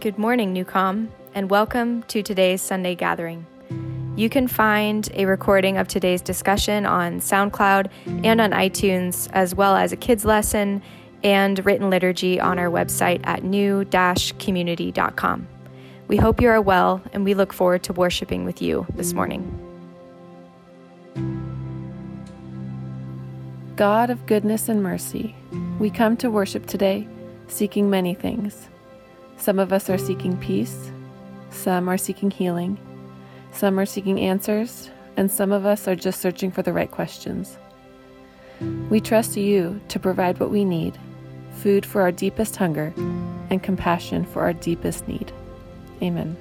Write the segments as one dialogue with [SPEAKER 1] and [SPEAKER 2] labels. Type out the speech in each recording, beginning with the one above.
[SPEAKER 1] Good morning, Newcom, and welcome to today's Sunday gathering. You can find a recording of today's discussion on SoundCloud and on iTunes, as well as a kids' lesson and written liturgy on our website at new community.com. We hope you are well, and we look forward to worshiping with you this morning.
[SPEAKER 2] God of goodness and mercy, we come to worship today seeking many things. Some of us are seeking peace, some are seeking healing, some are seeking answers, and some of us are just searching for the right questions. We trust you to provide what we need food for our deepest hunger and compassion for our deepest need. Amen.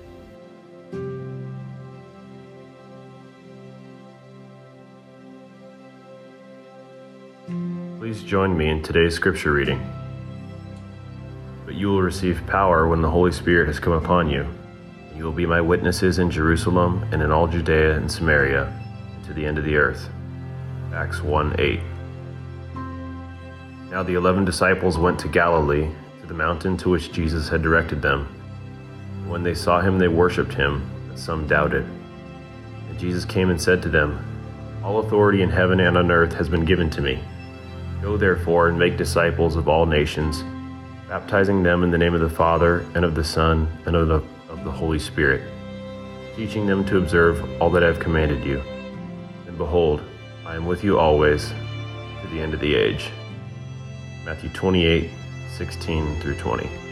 [SPEAKER 3] Please join me in today's scripture reading. You will receive power when the Holy Spirit has come upon you. You will be my witnesses in Jerusalem and in all Judea and Samaria, and to the end of the earth. Acts 1 8. Now the eleven disciples went to Galilee, to the mountain to which Jesus had directed them. When they saw him, they worshipped him, but some doubted. And Jesus came and said to them, All authority in heaven and on earth has been given to me. Go therefore and make disciples of all nations baptizing them in the name of the Father, and of the Son, and of the, of the Holy Spirit, teaching them to observe all that I have commanded you. And behold, I am with you always to the end of the age. Matthew 28 16 through 20.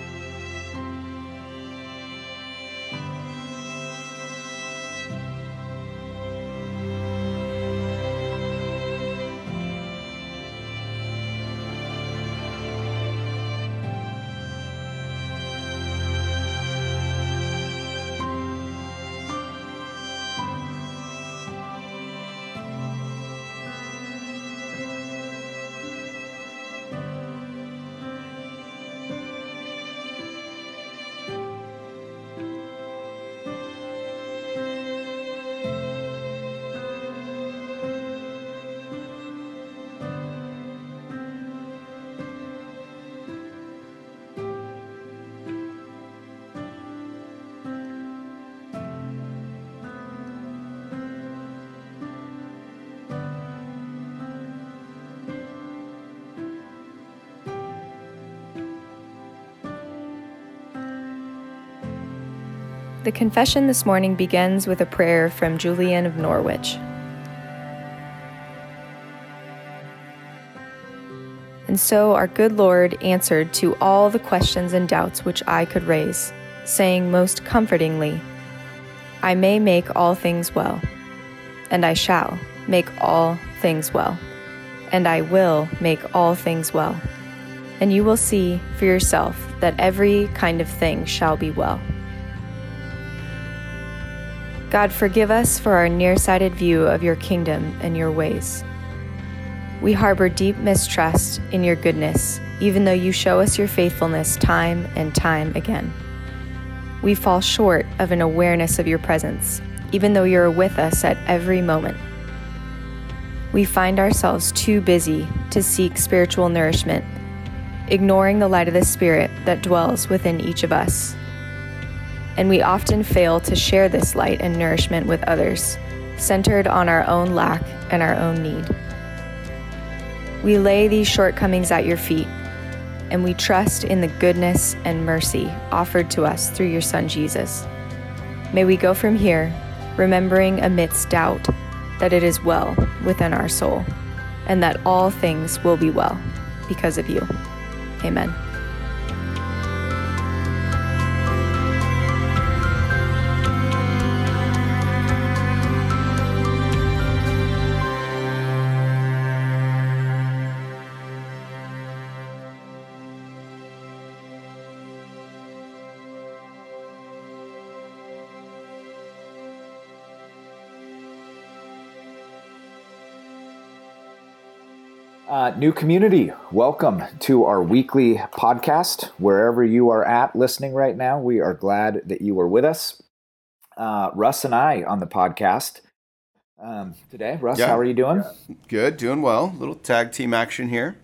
[SPEAKER 1] The confession this morning begins with a prayer from Julian of Norwich. And so our good Lord answered to all the questions and doubts which I could raise, saying most comfortingly, I may make all things well, and I shall make all things well, and I will make all things well. And you will see for yourself that every kind of thing shall be well. God, forgive us for our nearsighted view of your kingdom and your ways. We harbor deep mistrust in your goodness, even though you show us your faithfulness time and time again. We fall short of an awareness of your presence, even though you're with us at every moment. We find ourselves too busy to seek spiritual nourishment, ignoring the light of the Spirit that dwells within each of us and we often fail to share this light and nourishment with others, centered on our own lack and our own need. We lay these shortcomings at your feet, and we trust in the goodness and mercy offered to us through your Son Jesus. May we go from here, remembering amidst doubt that it is well within our soul, and that all things will be well because of you. Amen.
[SPEAKER 4] New community, welcome to our weekly podcast. Wherever you are at listening right now, we are glad that you are with us. Uh, Russ and I on the podcast um, today. Russ, yeah. how are you doing?
[SPEAKER 5] Good, doing well. Little tag team action here.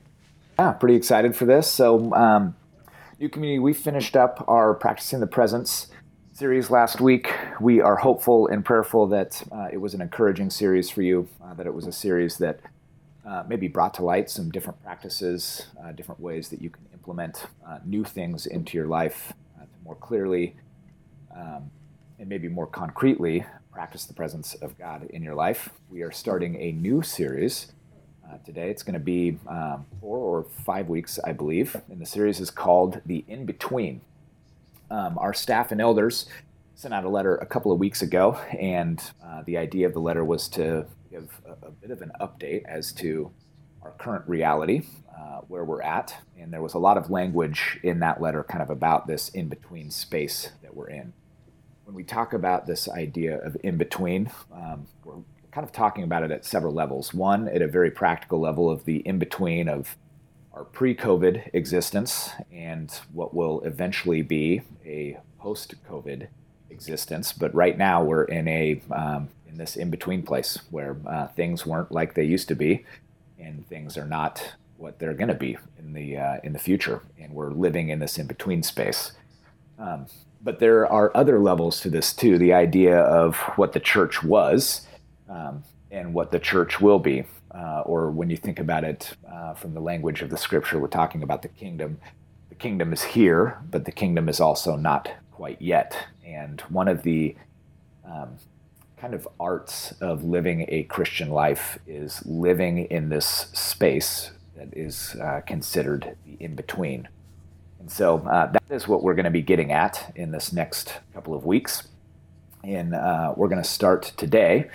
[SPEAKER 4] Yeah, pretty excited for this. So, um, New community, we finished up our Practicing the Presence series last week. We are hopeful and prayerful that uh, it was an encouraging series for you, uh, that it was a series that uh, maybe brought to light some different practices, uh, different ways that you can implement uh, new things into your life uh, to more clearly um, and maybe more concretely practice the presence of God in your life. We are starting a new series uh, today. It's going to be um, four or five weeks, I believe, and the series is called The In Between. Um, our staff and elders sent out a letter a couple of weeks ago, and uh, the idea of the letter was to give a, a, bit of an update as to our current reality, uh, where we're at. And there was a lot of language in that letter kind of about this in between space that we're in. When we talk about this idea of in between, um, we're kind of talking about it at several levels. One, at a very practical level of the in between of our pre COVID existence and what will eventually be a post COVID existence. But right now, we're in a um, in this in between place where uh, things weren't like they used to be, and things are not what they're going to be in the uh, in the future, and we're living in this in between space. Um, but there are other levels to this too. The idea of what the church was um, and what the church will be. Uh, or when you think about it uh, from the language of the scripture, we're talking about the kingdom. The kingdom is here, but the kingdom is also not quite yet. And one of the um, kind of arts of living a Christian life is living in this space that is uh, considered the in between. And so uh, that is what we're going to be getting at in this next couple of weeks. And uh, we're going to start today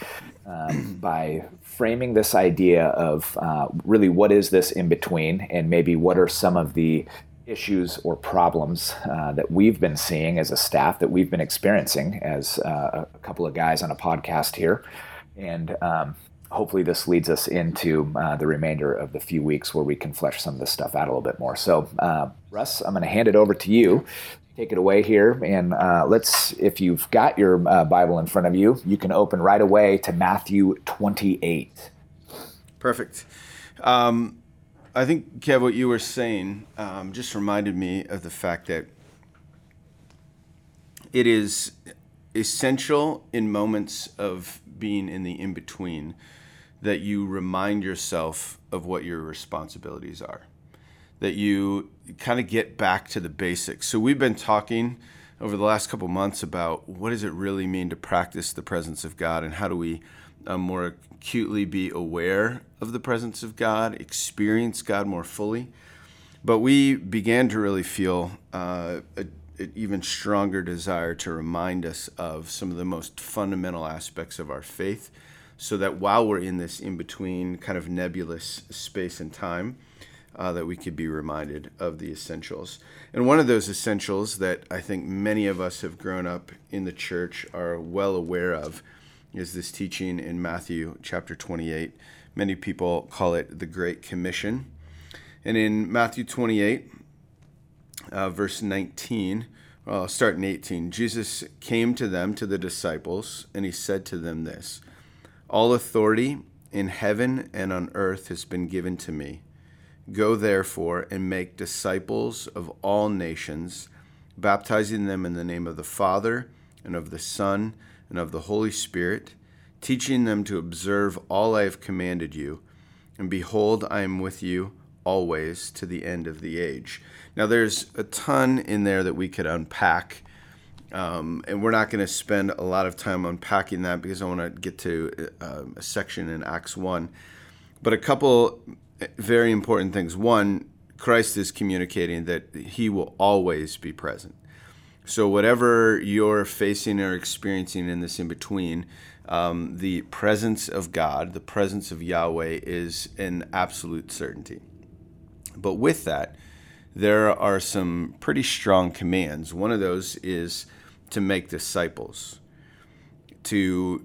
[SPEAKER 4] um, by framing this idea of uh, really what is this in between, and maybe what are some of the issues or problems uh, that we've been seeing as a staff that we've been experiencing as uh, a couple of guys on a podcast here. And um, hopefully, this leads us into uh, the remainder of the few weeks where we can flesh some of this stuff out a little bit more. So, uh, Russ, I'm going to hand it over to you. Take it away here, and uh, let's. If you've got your uh, Bible in front of you, you can open right away to Matthew 28.
[SPEAKER 5] Perfect. Um, I think, Kev, what you were saying um, just reminded me of the fact that it is essential in moments of being in the in between that you remind yourself of what your responsibilities are, that you kind of get back to the basics. So, we've been talking over the last couple months about what does it really mean to practice the presence of God and how do we um, more acutely be aware of the presence of God, experience God more fully. But we began to really feel uh, an even stronger desire to remind us of some of the most fundamental aspects of our faith so that while we're in this in between kind of nebulous space and time, uh, that we could be reminded of the essentials. And one of those essentials that I think many of us have grown up in the church are well aware of is this teaching in Matthew chapter 28. Many people call it the Great Commission. And in Matthew 28, uh, verse 19, well, I'll start in 18. Jesus came to them, to the disciples, and he said to them this All authority in heaven and on earth has been given to me. Go therefore and make disciples of all nations, baptizing them in the name of the Father and of the Son and of the Holy Spirit, teaching them to observe all I have commanded you. And behold, I am with you always to the end of the age. Now, there's a ton in there that we could unpack. Um, and we're not going to spend a lot of time unpacking that because I want to get to uh, a section in Acts 1. But a couple very important things. One, Christ is communicating that he will always be present. So, whatever you're facing or experiencing in this in between, um, the presence of God, the presence of Yahweh, is an absolute certainty. But with that, there are some pretty strong commands. One of those is to make disciples. To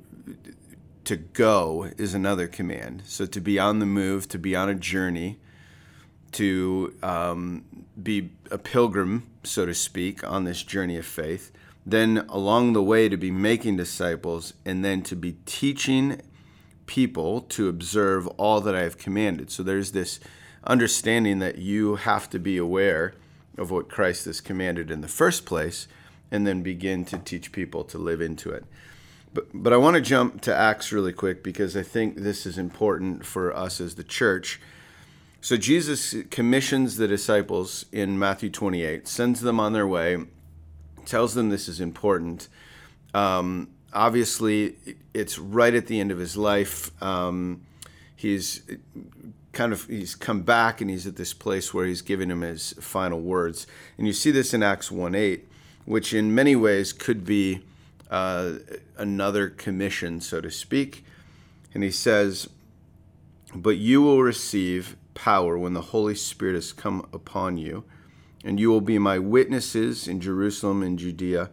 [SPEAKER 5] to go is another command. So to be on the move, to be on a journey, to um, be a pilgrim, so to speak, on this journey of faith. Then along the way to be making disciples, and then to be teaching people to observe all that I have commanded. So there's this understanding that you have to be aware of what Christ has commanded in the first place and then begin to teach people to live into it. But, but I want to jump to Acts really quick because I think this is important for us as the church. So Jesus commissions the disciples in Matthew 28, sends them on their way, tells them this is important. Um, obviously, it's right at the end of his life. Um, he's kind of he's come back and he's at this place where he's giving him his final words, and you see this in Acts 1 8, which in many ways could be uh, another commission, so to speak. And he says, But you will receive power when the Holy Spirit has come upon you, and you will be my witnesses in Jerusalem and Judea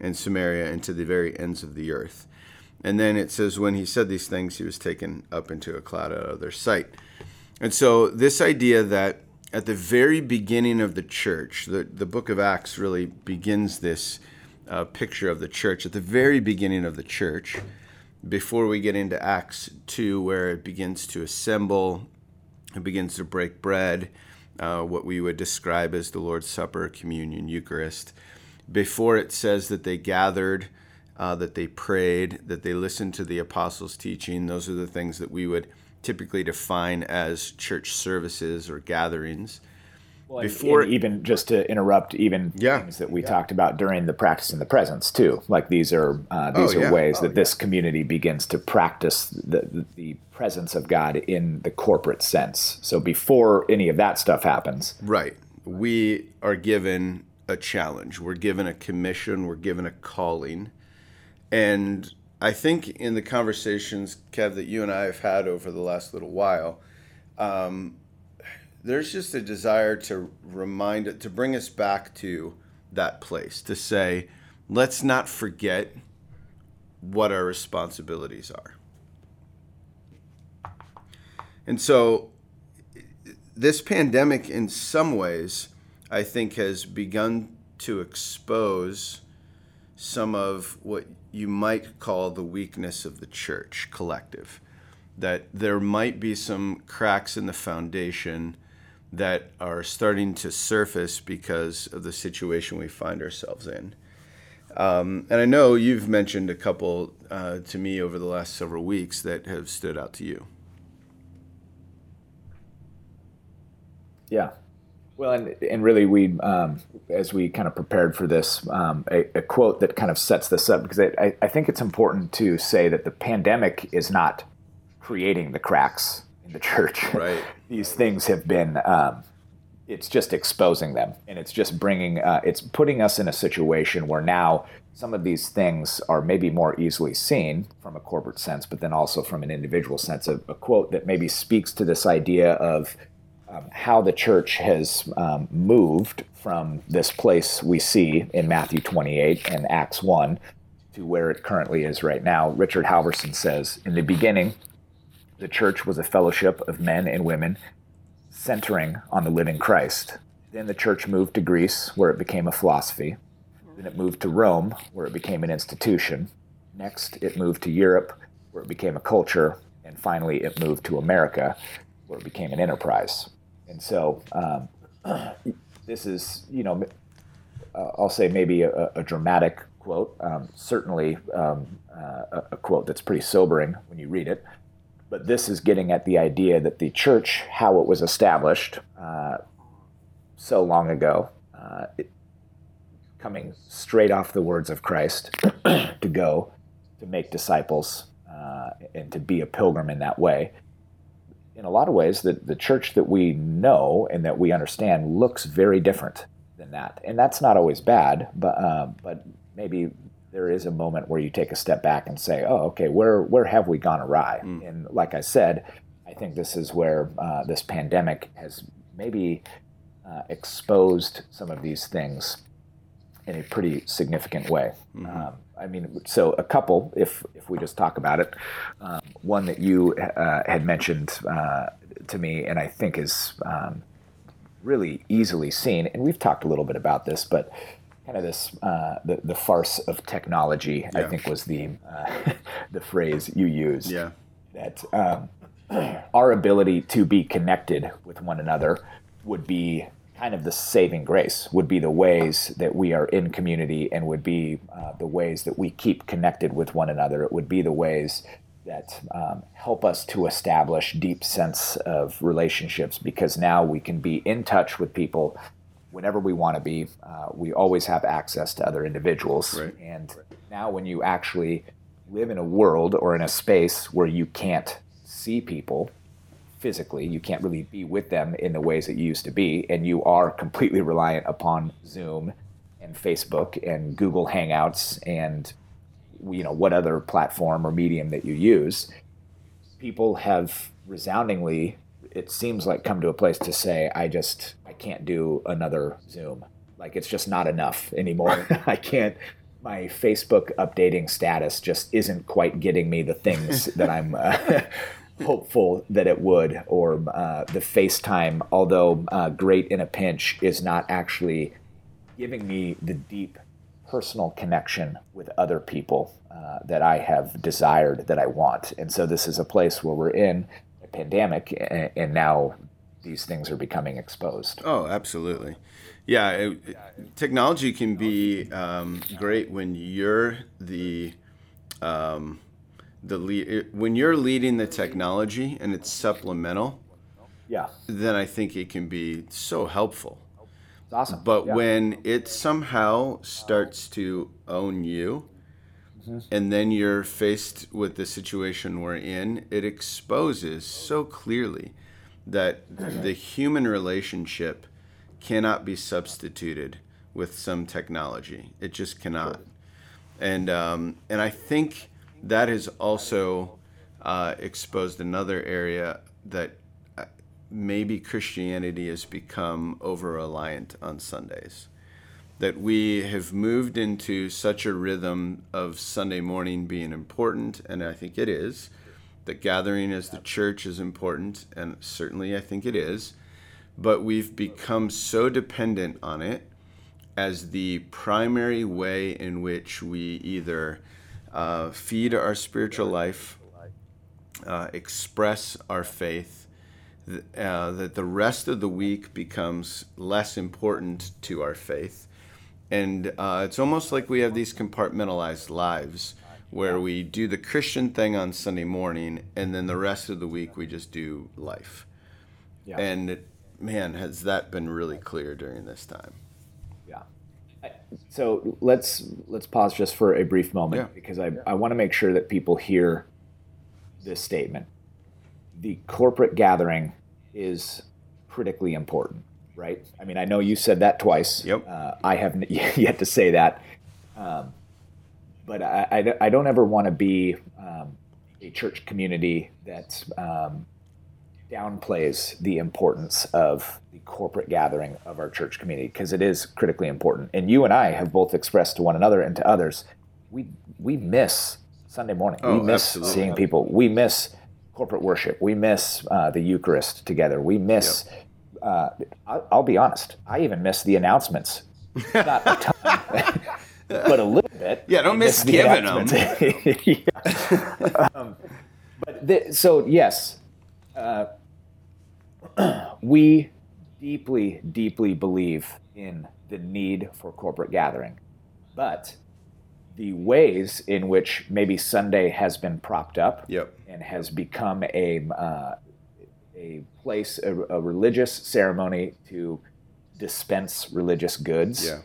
[SPEAKER 5] and Samaria and to the very ends of the earth. And then it says, When he said these things, he was taken up into a cloud out of their sight. And so, this idea that at the very beginning of the church, the, the book of Acts really begins this uh, picture of the church at the very beginning of the church, before we get into Acts 2, where it begins to assemble, it begins to break bread, uh, what we would describe as the Lord's Supper, communion, Eucharist. Before it says that they gathered, uh, that they prayed, that they listened to the apostles' teaching, those are the things that we would typically define as church services or gatherings.
[SPEAKER 4] Well, before even just to interrupt even yeah. things that we yeah. talked about during the practice in the presence too. Like these are uh, these oh, are yeah. ways oh, that this community begins to practice the, the presence of god in the corporate sense. So before any of that stuff happens
[SPEAKER 5] right. We are given a challenge. We're given a commission. We're given a calling. And i think in the conversations kev that you and i have had over the last little while um, there's just a desire to remind to bring us back to that place to say let's not forget what our responsibilities are. And so this pandemic in some ways i think has begun to expose some of what you might call the weakness of the church collective that there might be some cracks in the foundation that are starting to surface because of the situation we find ourselves in. Um, and I know you've mentioned a couple uh, to me over the last several weeks that have stood out to you.
[SPEAKER 4] Yeah. Well, and, and really, we, um, as we kind of prepared for this, um, a, a, quote that kind of sets this up, because I, I think it's important to say that the pandemic is not creating the cracks the church.
[SPEAKER 5] Right.
[SPEAKER 4] These things have been. Um, it's just exposing them, and it's just bringing. Uh, it's putting us in a situation where now some of these things are maybe more easily seen from a corporate sense, but then also from an individual sense. A, a quote that maybe speaks to this idea of um, how the church has um, moved from this place we see in Matthew 28 and Acts 1 to where it currently is right now. Richard Halverson says, In the beginning, the church was a fellowship of men and women centering on the living Christ. Then the church moved to Greece, where it became a philosophy. Then it moved to Rome, where it became an institution. Next, it moved to Europe, where it became a culture. And finally, it moved to America, where it became an enterprise. And so, um, this is, you know, uh, I'll say maybe a, a dramatic quote, um, certainly um, uh, a, a quote that's pretty sobering when you read it. But this is getting at the idea that the church, how it was established uh, so long ago, uh, it, coming straight off the words of Christ, to go to make disciples uh, and to be a pilgrim in that way. In a lot of ways, the, the church that we know and that we understand looks very different than that. And that's not always bad, but, uh, but maybe there is a moment where you take a step back and say, "Oh, okay, where where have we gone awry?" Mm. And like I said, I think this is where uh, this pandemic has maybe uh, exposed some of these things in a pretty significant way. Mm-hmm. Um, I mean, so a couple, if if we just talk about it, um, one that you uh, had mentioned uh, to me, and I think is um, really easily seen, and we've talked a little bit about this, but kind of this uh, the the farce of technology. Yeah. I think was the uh, the phrase you used.
[SPEAKER 5] Yeah.
[SPEAKER 4] That um, our ability to be connected with one another would be kind of the saving grace would be the ways that we are in community and would be uh, the ways that we keep connected with one another it would be the ways that um, help us to establish deep sense of relationships because now we can be in touch with people whenever we want to be uh, we always have access to other individuals
[SPEAKER 5] Right.
[SPEAKER 4] and now when you actually live in a world or in a space where you can't see people physically. You can't really be with them in the ways that you used to be, and you are completely reliant upon Zoom and Facebook and Google Hangouts and you know what other platform or medium that you use. People have resoundingly, it seems like, come to a place to say, "I just I can't do another Zoom. Like it's just not enough anymore. I can't." My Facebook updating status just isn't quite getting me the things that I'm uh, hopeful that it would, or uh, the FaceTime, although uh, great in a pinch, is not actually giving me the deep personal connection with other people uh, that I have desired, that I want. And so this is a place where we're in pandemic, and, and now these things are becoming exposed.
[SPEAKER 5] Oh, absolutely. Yeah, it, it- technology can be um, great when you're the um, the lead, when you're leading the technology and it's supplemental.
[SPEAKER 4] Yeah,
[SPEAKER 5] Then I think it can be so helpful.
[SPEAKER 4] awesome.
[SPEAKER 5] But
[SPEAKER 4] Yeah.
[SPEAKER 5] when it somehow starts to own you, and then you're faced with the situation we're in, it exposes so clearly that the human relationship cannot be substituted with some technology. It just cannot. And um, and I think that has also uh, exposed another area that uh, maybe Christianity has become over reliant on Sundays. That we have moved into such a rhythm of Sunday morning being important, and I think it is. That gathering as the church is important, and certainly I think it is. But we've become so dependent on it as the primary way in which we either uh, feed our spiritual life, uh, express our faith, uh, that the rest of the week becomes less important to our faith. And uh, it's almost like we have these compartmentalized lives where we do the Christian thing on Sunday morning, and then the rest of the week we just do life.
[SPEAKER 4] Yeah.
[SPEAKER 5] And man, has that been really clear during this time?
[SPEAKER 4] Yeah. So let's let's pause just for a brief moment
[SPEAKER 5] Yeah.
[SPEAKER 4] because I, I want to make sure that people hear this statement. The corporate gathering is critically important, right? I mean, I know you said that twice.
[SPEAKER 5] Yep.
[SPEAKER 4] Uh, I haven't yet to say that. Um, but I, I, I don't ever want to be um, a church community that um, downplays the importance of the corporate gathering of our church community because it is critically important. And you and I have both expressed to one another and to others, we we miss Sunday morning.
[SPEAKER 5] Oh,
[SPEAKER 4] we miss
[SPEAKER 5] absolutely.
[SPEAKER 4] seeing people. We miss corporate worship. We miss uh, the Eucharist together. We miss. Uh, I'll, I'll be honest. I even miss the announcements. Not a ton, but a little bit.
[SPEAKER 5] Yeah, don't
[SPEAKER 4] I
[SPEAKER 5] miss
[SPEAKER 4] the
[SPEAKER 5] giving 'em.
[SPEAKER 4] announcements. Yeah. Um, but the, so yes, uh, we deeply, deeply believe in the need for corporate gathering, but the ways in which maybe Sunday has been propped up
[SPEAKER 5] Yep.
[SPEAKER 4] and has become a uh, a place, a, a religious ceremony to dispense religious goods,
[SPEAKER 5] Yeah.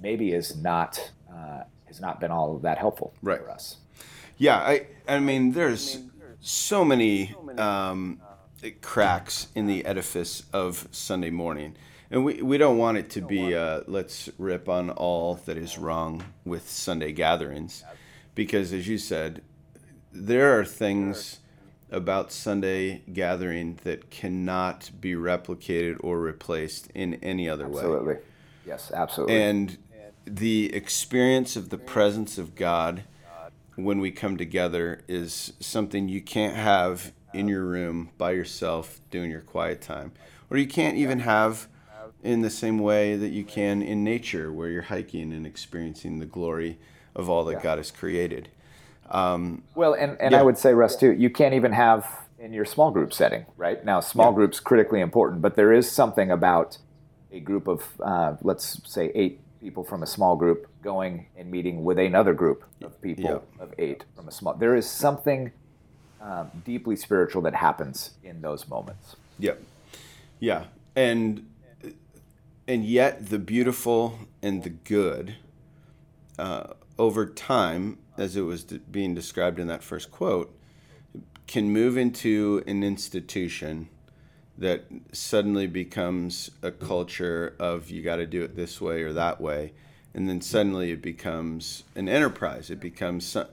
[SPEAKER 4] maybe is not uh, has not been all that helpful
[SPEAKER 5] Right.
[SPEAKER 4] for us.
[SPEAKER 5] Yeah, I I mean, there's so many um, cracks in the edifice of Sunday morning, and we we don't want it to be uh, let's rip on all that is wrong with Sunday gatherings, because as you said, there are things about Sunday gathering that cannot be replicated or replaced in any other way.
[SPEAKER 4] Absolutely, yes, absolutely.
[SPEAKER 5] And the experience of the presence of God when we come together is something you can't have in your room by yourself doing your quiet time. Or you can't even have in the same way that you can in nature where you're hiking and experiencing the glory of all that God has created.
[SPEAKER 4] Well, and, and
[SPEAKER 5] Yeah.
[SPEAKER 4] I would say, Russ, too, you can't even have in your small group setting, right? Now, small
[SPEAKER 5] Yeah.
[SPEAKER 4] groups critically important, but there is something about a group of, uh, let's say, eight people from a small group going and meeting with another group of people
[SPEAKER 5] Yep.
[SPEAKER 4] of eight from a small. There is something um, deeply spiritual that happens in those moments.
[SPEAKER 5] Yep. Yeah. And and yet the beautiful and the good uh, over time, as it was being described in that first quote, can move into an institution that suddenly becomes a culture of you got to do it this way or that way, and then suddenly it becomes an enterprise. It becomes so-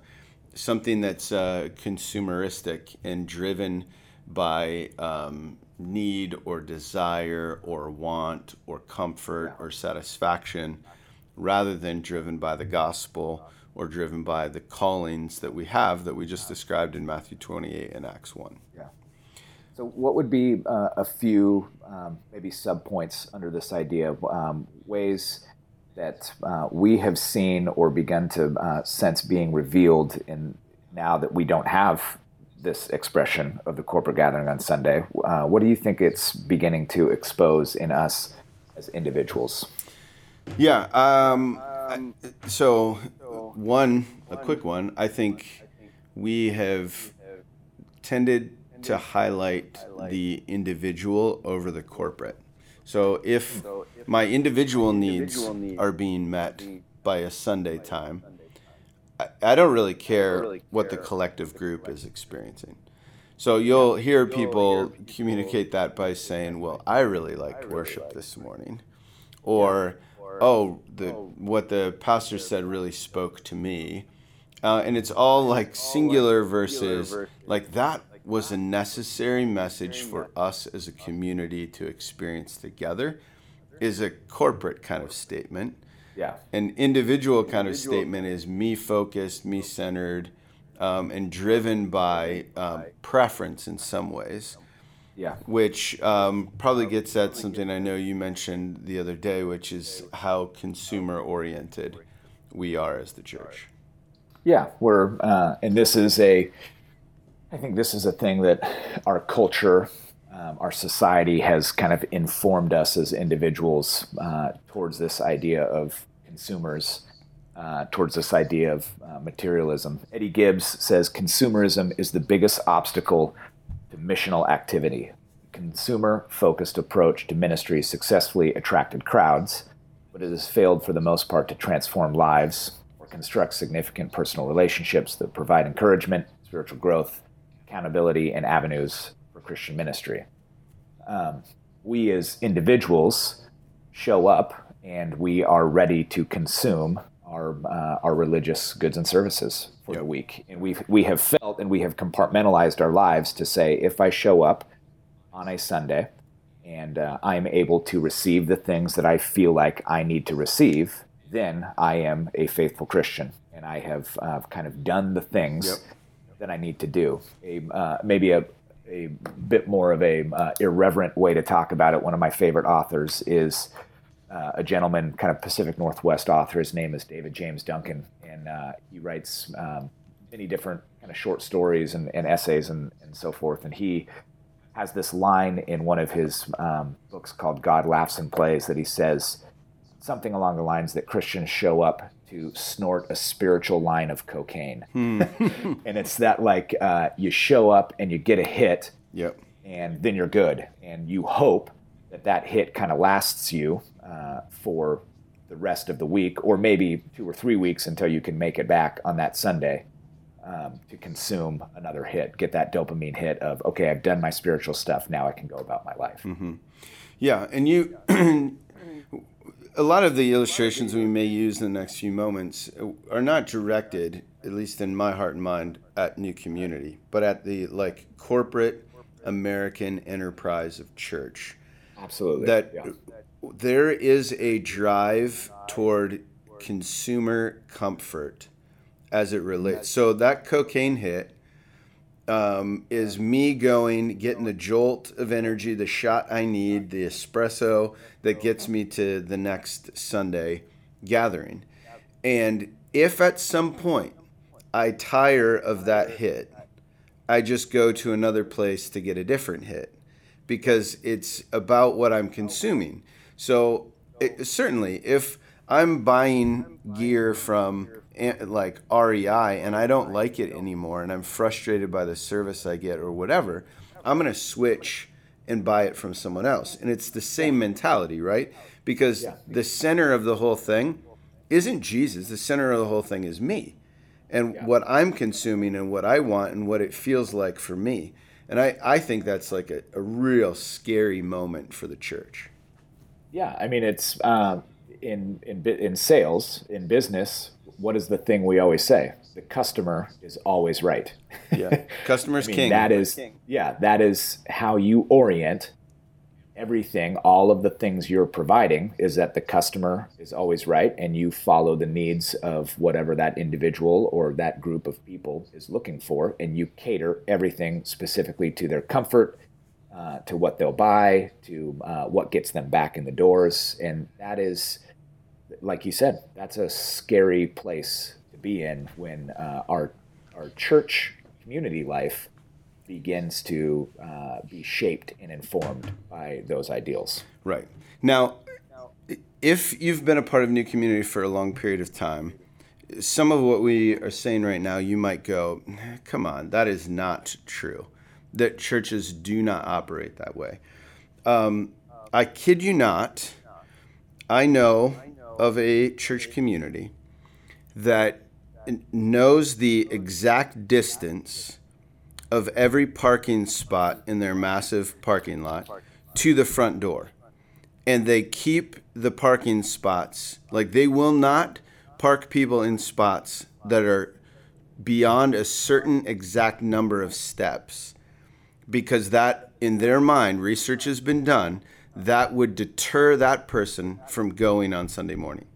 [SPEAKER 5] something that's uh, consumeristic and driven by um, need or desire or want or comfort or satisfaction rather than driven by the gospel or driven by the callings that we have that we just described in Matthew 28 and Acts 1.
[SPEAKER 4] Yeah. So, what would be uh, a few um, maybe subpoints under this idea of um, ways that uh, we have seen or begun to uh, sense being revealed in now that we don't have this expression of the corporate gathering on Sunday? Uh, what do you think it's beginning to expose in us as individuals?
[SPEAKER 5] Yeah. Um, I- so, one, a quick one, I think we have tended to highlight the individual over the corporate. So, if my individual needs are being met by a Sunday time, I, don't really care what the collective group is experiencing. So you'll hear people communicate that by saying, "Well, I really liked worship this morning," or "Oh, the what the pastor said really spoke to me," uh, and it's all like singular versus like that was a necessary message for us as a community to experience together is a corporate kind of statement.
[SPEAKER 4] Yeah.
[SPEAKER 5] an individual kind of statement is me focused, me centered, um, and driven by um, preference in some ways,
[SPEAKER 4] Yeah.
[SPEAKER 5] which um, probably gets at something I know you mentioned the other day, which is how consumer oriented we are as the church.
[SPEAKER 4] Yeah, we're, uh, and this is a, I think this is a thing that our culture, um, our society has kind of informed us as individuals uh, towards this idea of consumers, uh, towards this idea of uh, materialism. Eddie Gibbs says consumerism is the biggest obstacle missional activity. Consumer focused approach to ministry successfully attracted crowds, but it has failed for the most part to transform lives or construct significant personal relationships that provide encouragement, spiritual growth, accountability, and avenues for Christian ministry. Um, we as individuals show up and we are ready to consume our, uh, our religious goods and services for the week. And we we have felt and we have compartmentalized our lives to say, if I show up on a Sunday and uh, I'm able to receive the things that I feel like I need to receive, then I am a faithful Christian and I have uh, kind of done the things
[SPEAKER 5] Yep.
[SPEAKER 4] that I need to do. A, uh, maybe a, a bit more of a uh, irreverent way to talk about it. One of my favorite authors is uh, a gentleman, kind of Pacific Northwest author. His name is David James Duncan, and uh, he writes um, many different kind of short stories and, and essays and, and so forth. And he has this line in one of his um, books called God Laughs and Plays that he says something along the lines that Christians show up to snort a spiritual line of cocaine. and it's that like uh, you show up and you get a hit
[SPEAKER 5] Yep.
[SPEAKER 4] and then you're good. And you hope that that hit kind of lasts you uh, for the rest of the week, or maybe two or three weeks until you can make it back on that Sunday um, to consume another hit, get that dopamine hit of, okay, I've done my spiritual stuff, now I can go about my life.
[SPEAKER 5] Yeah, and you, a lot of the illustrations we may use in the next few moments are not directed, at least in my heart and mind, at New Community, but at the like corporate American enterprise of church.
[SPEAKER 4] Absolutely.
[SPEAKER 5] That
[SPEAKER 4] yeah.
[SPEAKER 5] there is a drive toward consumer comfort as it relates. So that cocaine hit um, is me going, getting the jolt of energy, the shot I need, the espresso that gets me to the next Sunday gathering. And if at some point I tire of that hit, I just go to another place to get a different hit because it's about what I'm consuming. So it, certainly, if I'm buying gear from eh, like REI and I don't like it anymore and I'm frustrated by the service I get or whatever, I'm going to switch and buy it from someone else. And it's the same mentality, right? Because the center of the whole thing isn't Jesus. The center of the whole thing is me and what I'm consuming and what I want and what it feels like for me. And I, I think that's like a, a real scary moment for the church.
[SPEAKER 4] Yeah, I mean it's um, in in in sales in business. What is the thing we always say? The customer is always right.
[SPEAKER 5] Yeah, customer's
[SPEAKER 4] I mean,
[SPEAKER 5] king.
[SPEAKER 4] That is yeah, that is how you orient everything. All of the things you're providing is that the customer is always right, and you follow the needs of whatever that individual or that group of people is looking for, and you cater everything specifically to their comfort, uh, to what they'll buy, to uh, what gets them back in the doors, and that is, like you said, that's a scary place to be in when uh, our our church community life begins to uh, be shaped and informed by those ideals.
[SPEAKER 5] Right. Now, if you've been a part of New Community for a long period of time, some of what we are saying right now, you might go, come on, that is not true. That churches do not operate that way. Um, I kid you not, I know of a church community that knows the exact distance of every parking spot in their massive parking lot to the front door. And they keep the parking spots, like they will not park people in spots that are beyond a certain exact number of steps because that in their mind research has been done that would deter that person from going on Sunday morning.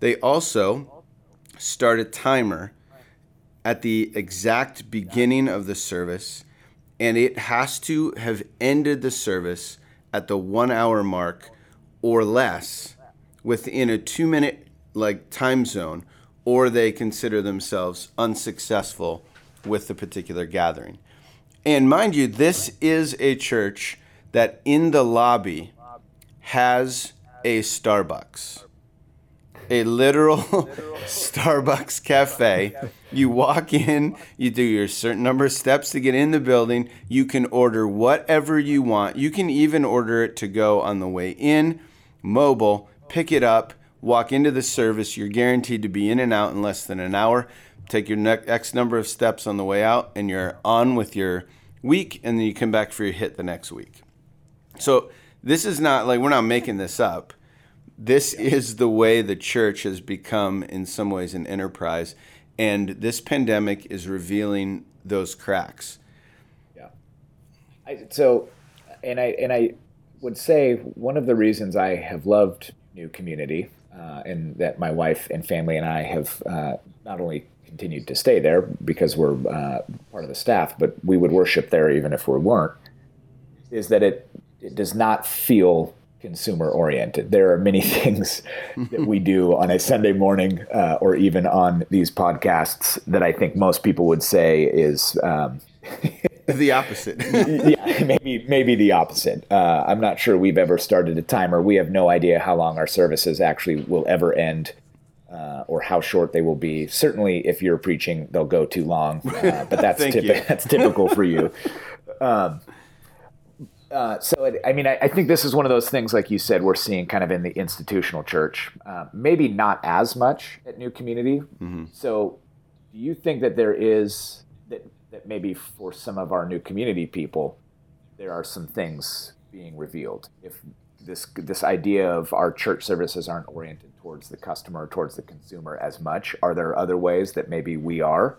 [SPEAKER 5] They also start a timer at the exact beginning of the service, and it has to have ended the service at the one hour mark or less within a two minute like time zone, or they consider themselves unsuccessful with the particular gathering. And mind you, this is a church that in the lobby has a Starbucks a literal Starbucks cafe. You walk in, you do your certain number of steps to get in the building. You can order whatever you want. You can even order it to go on the way in, mobile, pick it up, walk into the service. You're guaranteed to be in and out in less than an hour. Take your next X number of steps on the way out, and you're on with your week, and then you come back for your hit the next week. So this is not like we're not making this up this is the way the church has become in some ways an enterprise and this pandemic is revealing those cracks.
[SPEAKER 4] Yeah. I, so and i and i would say one of the reasons i have loved new community uh, and that my wife and family and i have uh, not only continued to stay there because we're uh, part of the staff but we would worship there even if we weren't is that it, it does not feel consumer oriented. There are many things that we do on a Sunday morning uh, or even on these podcasts that I think most people would say is. Um,
[SPEAKER 5] the opposite.
[SPEAKER 4] yeah, maybe maybe the opposite. Uh, I'm not sure we've ever started a timer. We have no idea how long our services actually will ever end. Uh, or how short they will be. Certainly, if you're preaching, they'll go too long. Uh, but that's typ- that's typical for you. Um, uh, so, it, I mean, I, I, think this is one of those things, like you said, we're seeing kind of in the institutional church. Uh, maybe not as much at New Community. Mm-hmm. So, do you think that there is that that maybe for some of our New Community people, there are some things being revealed? If this this idea of our church services aren't oriented towards the customer, towards the consumer as much, are there other ways that maybe we are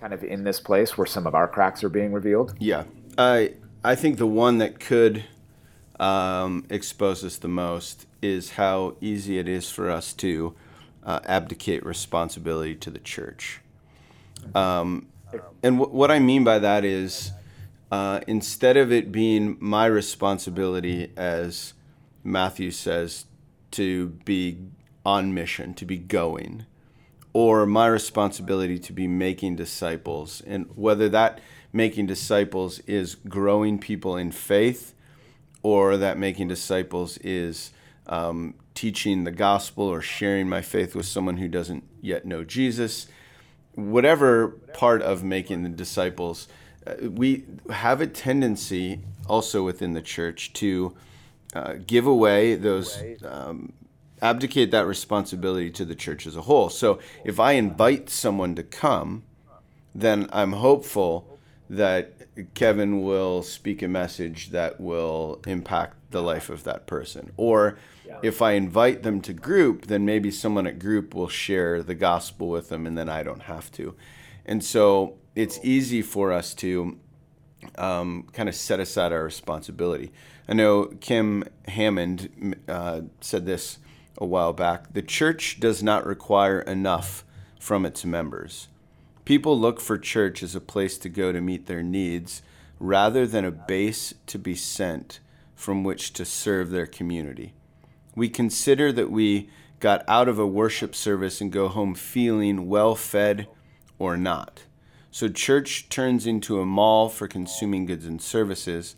[SPEAKER 4] kind of in this place where some of our cracks are being revealed?
[SPEAKER 5] Yeah, I. I think the one that could um, expose us the most is how easy it is for us to uh, abdicate responsibility to the church. Um, and w- what I mean by that is uh, instead of it being my responsibility, as Matthew says, to be on mission, to be going, or my responsibility to be making disciples, and whether that making disciples is growing people in faith or that making disciples is um, teaching the gospel or sharing my faith with someone who doesn't yet know Jesus. Whatever part of making the disciples, uh, we have a tendency also within the church to uh, give away those, um, abdicate that responsibility to the church as a whole. So if I invite someone to come, then I'm hopeful that Kevin will speak a message that will impact the life of that person. Or if I invite them to group, then maybe someone at group will share the gospel with them and then I don't have to. And so it's easy for us to um, kind of set aside our responsibility. I know Kim Hammond uh, said this a while back the church does not require enough from its members. People look for church as a place to go to meet their needs rather than a base to be sent from which to serve their community. We consider that we got out of a worship service and go home feeling well fed or not. So, church turns into a mall for consuming goods and services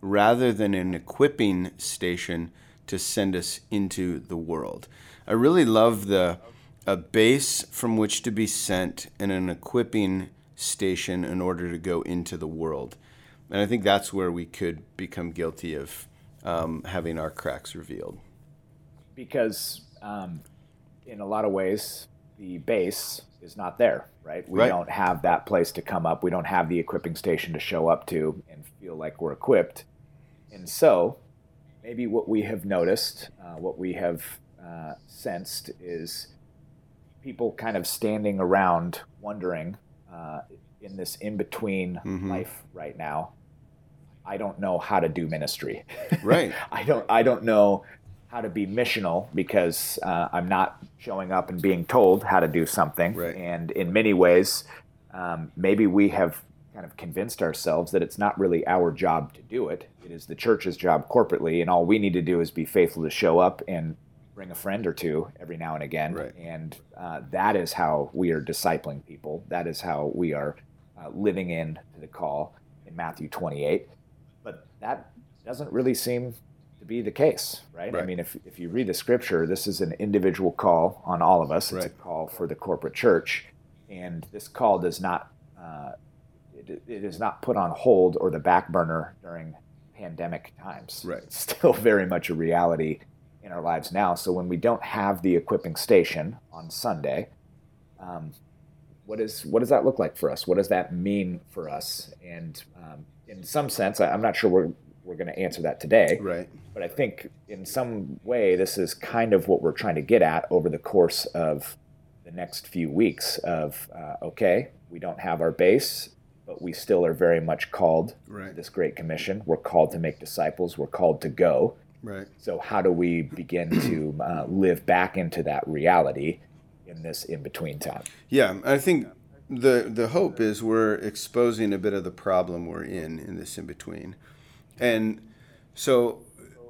[SPEAKER 5] rather than an equipping station to send us into the world. I really love the a base from which to be sent and an equipping station in order to go into the world. And I think that's where we could become guilty of um, having our cracks revealed.
[SPEAKER 4] Because um, in a lot of ways, the base is not there, right? We
[SPEAKER 5] Right.
[SPEAKER 4] don't have that place to come up. We don't have the equipping station to show up to and feel like we're equipped. And so, maybe what we have noticed, uh, what we have uh, sensed is people kind of standing around wondering uh, in this in between
[SPEAKER 5] Mhm.
[SPEAKER 4] life right now. I don't know how to do ministry.
[SPEAKER 5] Right.
[SPEAKER 4] I don't. I don't know how to be missional because uh, I'm not showing up and being told how to do something.
[SPEAKER 5] Right.
[SPEAKER 4] And in many ways, um, maybe we have kind of convinced ourselves that it's not really our job to do it. It is the church's job corporately, and all we need to do is be faithful to show up and bring a friend or two every now and again.
[SPEAKER 5] Right.
[SPEAKER 4] And uh, that is how we are discipling people. That is how we are uh, living in to the call in Matthew 28. But that doesn't really seem to be the case, right? I mean, if, if you read the scripture, this is an individual call on all of us. It's a call for the corporate church. And this call does not, uh, it, it is not put on hold or the back burner during pandemic times.
[SPEAKER 5] Right.
[SPEAKER 4] It's still very much a reality in our lives now. So when we don't have the equipping station on Sunday, um, what is what does that look like for us? What does that mean for us? And um, in some sense, I, I'm not sure we're we're going to answer that today,
[SPEAKER 5] Right.
[SPEAKER 4] but I think in some way this is kind of what we're trying to get at over the course of the next few weeks. Of uh, okay, we don't have our base, but we still are very much called to this great commission. We're called to make disciples. We're called to go.
[SPEAKER 5] Right.
[SPEAKER 4] So how do we begin to uh, live back into that reality in this in between time?
[SPEAKER 5] Yeah, I think the the hope is we're exposing a bit of the problem we're in in this in between, and so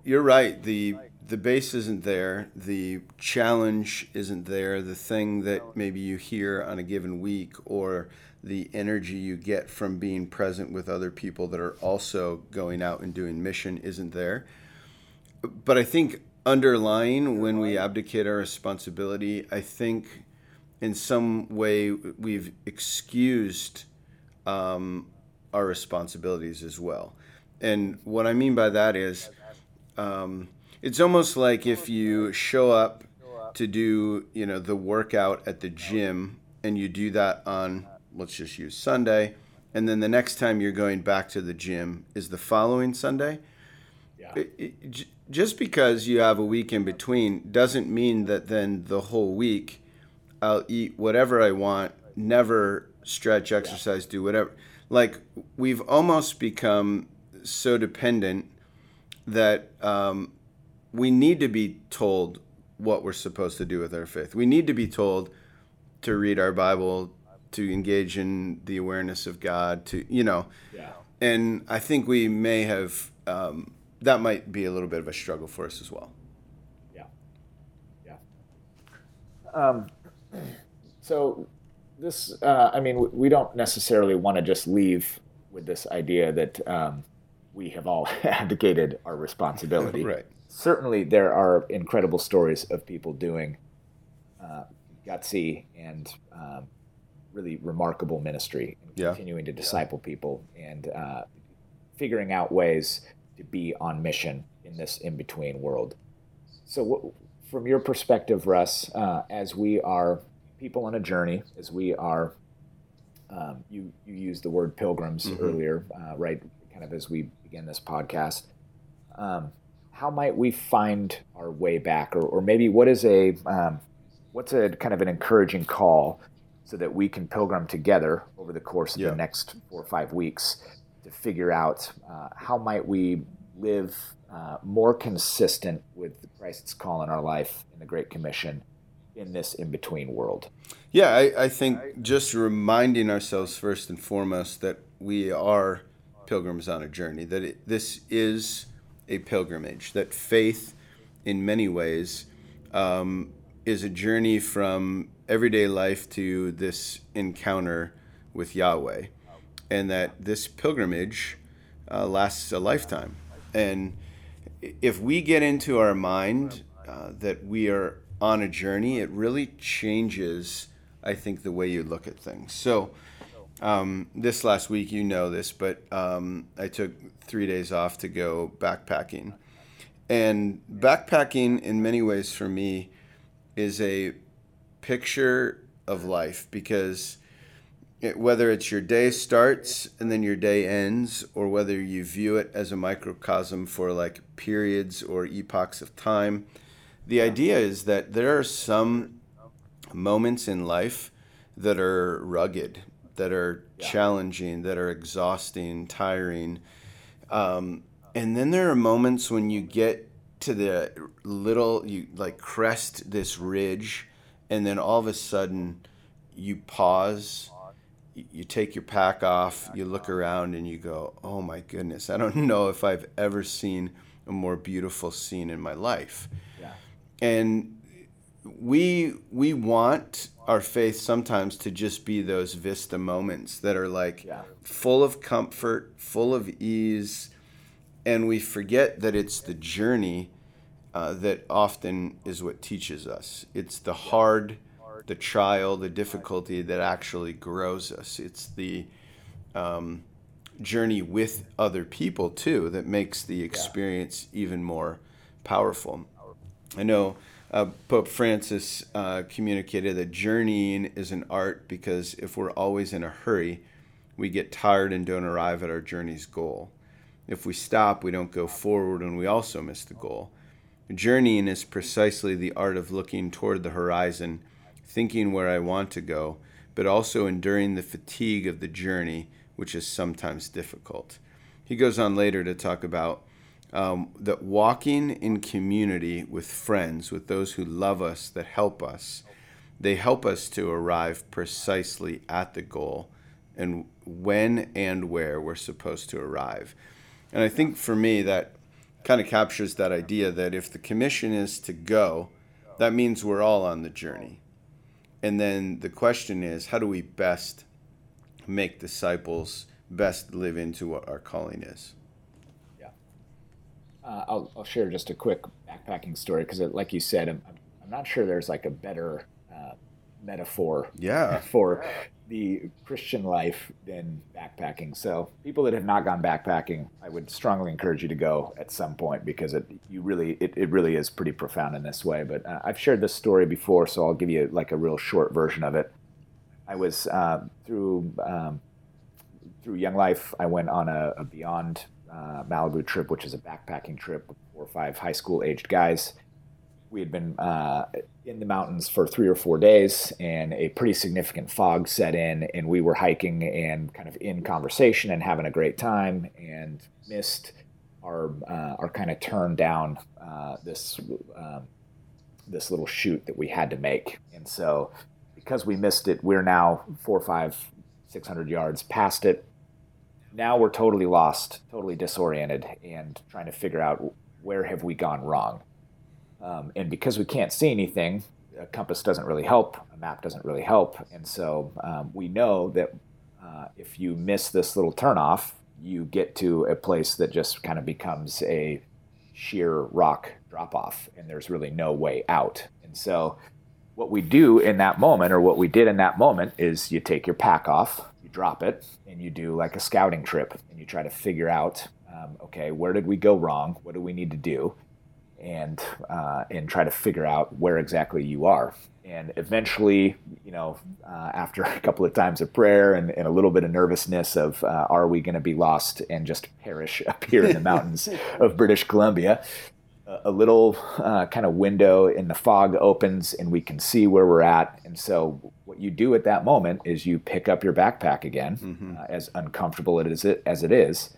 [SPEAKER 5] you're right. the The base isn't there. The challenge isn't there. The thing that maybe you hear on a given week, or the energy you get from being present with other people that are also going out and doing mission, isn't there. But I think underlying when we abdicate our responsibility, I think in some way we've excused um, our responsibilities as well. And what I mean by that is um, it's almost like if you show up to do, you know, the workout at the gym and you do that on, let's just use Sunday, and then the next time you're going back to the gym is the following Sunday. It- it- j- just because you have a week in between doesn't mean that then the whole week I'll eat whatever I want, never stretch, exercise, do whatever. Like we've almost become so dependent that um, we need to be told what we're supposed to do with our faith. We need to be told to read our Bible, to engage in the awareness of God, to you know.
[SPEAKER 4] Yeah.
[SPEAKER 5] And I think we may have um, that might be a little bit of a struggle for us as well.
[SPEAKER 4] Yeah. Yeah. Um, so this, uh, I mean, we don't necessarily want to just leave with this idea that um, we have all abdicated our responsibility.
[SPEAKER 5] Right.
[SPEAKER 4] certainly there are incredible stories of people doing uh, gutsy and um, really remarkable ministry and
[SPEAKER 5] Yeah.
[SPEAKER 4] continuing to disciple people and uh, figuring out ways to be on mission in this in between world. So, what, from your perspective, Russ, uh, as we are people on a journey, as we are, um, you you used the word pilgrims earlier, uh, right? Kind of as we begin this podcast. Um, how might we find our way back, or, or maybe what is a um, what's a kind of an encouraging call so that we can pilgrim together over the course of
[SPEAKER 5] Yeah.
[SPEAKER 4] the next four or five weeks to figure out uh, how might we live uh, more consistent with Christ's call in our life in the Great Commission in this in-between world.
[SPEAKER 5] Yeah, I, I think just reminding ourselves first and foremost that we are pilgrims on a journey, that it, this is a pilgrimage, that faith, in many ways, um, is a journey from everyday life to this encounter with Yahweh, and that this pilgrimage uh, lasts a lifetime. And if we get into our mind uh, that we are on a journey, it really changes, I think, the way you look at things. So, um, this last week, you know this, but um, I took three days off to go backpacking. And backpacking, in many ways, for me, is a picture of life because it, whether it's your day starts and then your day ends, or whether you view it as a microcosm for like periods or epochs of time, the idea is that there are some moments in life that are rugged, that are challenging, that are exhausting, tiring. Um, and then there are moments when you get to the little, you like crest this ridge, and then all of a sudden you pause, you take your pack off, you look around, and you go, oh my goodness, I don't know if I've ever seen a more beautiful scene in my life.
[SPEAKER 4] Yeah.
[SPEAKER 5] And we we want our faith sometimes to just be those vista moments that are like
[SPEAKER 4] Yeah.
[SPEAKER 5] full of comfort, full of ease, and we forget that it's the journey uh, that often is what teaches us. It's the hard, the trial, the difficulty that actually grows us. It's the um, journey with other people too that makes the experience even more powerful. I know uh, Pope Francis uh, communicated that journeying is an art because if we're always in a hurry, we get tired and don't arrive at our journey's goal. If we stop, we don't go forward and we also miss the goal. Journeying is precisely the art of looking toward the horizon, thinking where I want to go, but also enduring the fatigue of the journey, which is sometimes difficult. He goes on later to talk about um, that walking in community with friends, with those who love us, that help us, they help us to arrive precisely at the goal and when and where we're supposed to arrive. And I think for me, that kind of captures that idea that if the commission is to go, that means we're all on the journey. And then the question is, how do we best make disciples, best live into what our calling is? Yeah.
[SPEAKER 4] Uh, I'll, I'll share just a quick backpacking story because, like you said, I'm, I'm not sure there's like a better uh, metaphor
[SPEAKER 5] Yeah.
[SPEAKER 4] for the Christian life than backpacking. So, people that have not gone backpacking, I would strongly encourage you to go at some point because it you really it, it really is pretty profound in this way. But uh, I've shared this story before, so I'll give you like a real short version of it. I was uh, through um, through Young Life. I went on a, a Beyond uh, Malibu trip, which is a backpacking trip with four or five high school aged guys. We had been uh, in the mountains for three or four days, and a pretty significant fog set in, and we were hiking and kind of in conversation and having a great time, and missed our uh, our kind of turn down uh, this um, this little chute that we had to make, and so because we missed it, we're now four, five, six hundred yards past it. Now we're totally lost, totally disoriented, and trying to figure out where have we gone wrong. Um, and because we can't see anything, a compass doesn't really help, a map doesn't really help, and so um, we know that uh, if you miss this little turnoff, you get to a place that just kind of becomes a sheer rock drop off, and there's really no way out. And so, what we do in that moment, or what we did in that moment, is you take your pack off, you drop it, and you do like a scouting trip, and you try to figure out, um, okay, where did we go wrong? What do we need to do? And uh, and try to figure out where exactly you are and eventually, you know, uh, after a couple of times of prayer and, and a little bit of nervousness of uh, are we going to be lost and just perish up here in the mountains of British Columbia, a little uh, kind of window in the fog opens and we can see where we're at. And so, what you do at that moment is you pick up your backpack again, mm-hmm. Uh, as uncomfortable it, as it is.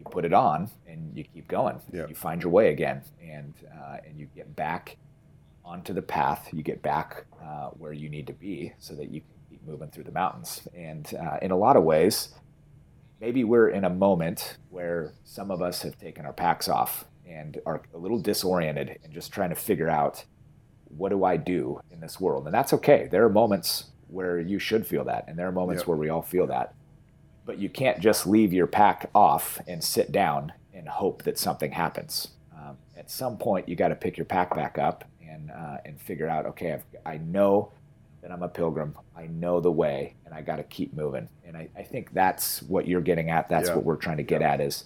[SPEAKER 4] You put it on and you keep going. Yep. You find your way again, and uh, and you get back onto the path. You get back uh, where you need to be so that you can keep moving through the mountains. And uh, in a lot of ways, maybe we're in a moment where some of us have taken our packs off and are a little disoriented and just trying to figure out what do I do in this world? And that's okay. There are moments where you should feel that, and there are moments yep. where we all feel that. But you can't just leave your pack off and sit down and hope that something happens. Um, at some point, you got to pick your pack back up and uh, and figure out okay I've, i know that i'm a pilgrim i know the way and i got to keep moving and I, I, think that's what you're getting at that's yeah. what we're trying to get yeah. at is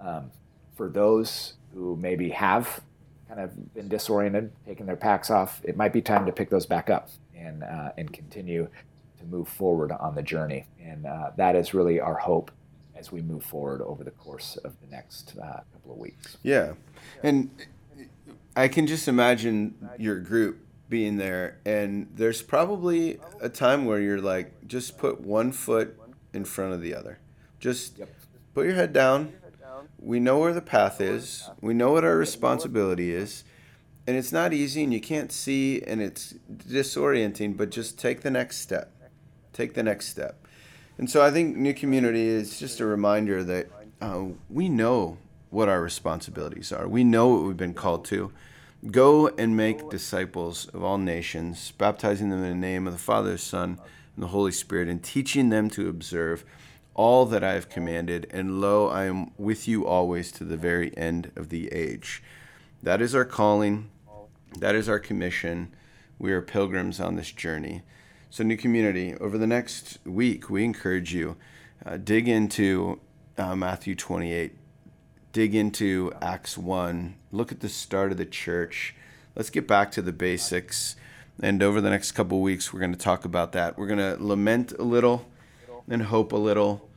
[SPEAKER 4] um, for those who maybe have kind of been disoriented taking their packs off it might be time to pick those back up and uh, and continue to move forward on the journey and uh, that is really our hope as we move forward over the course of the next uh, couple of weeks
[SPEAKER 5] yeah and I can just imagine your group being there, and there's probably a time where you're like, just put one foot in front of the other. Just yep. put your head down. We know where the path is, we know what our responsibility is. And it's not easy, and you can't see, and it's disorienting, but just take the next step. Take the next step. And so I think New Community is just a reminder that uh, we know what our responsibilities are. We know what we've been called to. Go and make disciples of all nations, baptizing them in the name of the Father, the Son, and the Holy Spirit, and teaching them to observe all that I have commanded. And lo, I am with you always to the very end of the age. That is our calling. That is our commission. We are pilgrims on this journey. So, new community, over the next week, we encourage you uh, dig into uh, Matthew 28 dig into Acts 1, look at the start of the church. Let's get back to the basics. And over the next couple weeks, we're going to talk about that. We're going to lament a little and hope a little.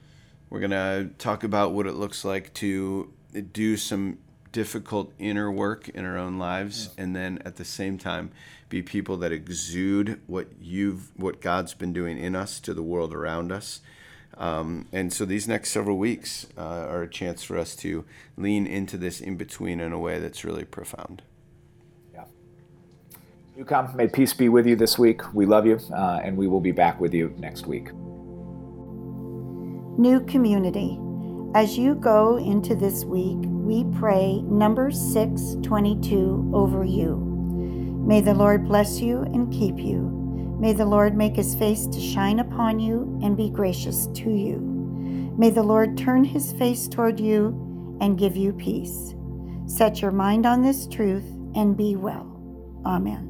[SPEAKER 5] We're going to talk about what it looks like to do some difficult inner work in our own lives and then at the same time be people that exude what you've what God's been doing in us to the world around us um, and so these next several weeks uh, are a chance for us to lean into this in between in a way that's really profound.
[SPEAKER 4] Yeah. Newcom, may peace be with you this week. We love you, uh, and we will be back with you next week.
[SPEAKER 6] New community. As you go into this week, we pray number 622 over you. May the Lord bless you and keep you. May the Lord make his face to shine upon you and be gracious to you. May the Lord turn his face toward you and give you peace. Set your mind on this truth and be well. Amen.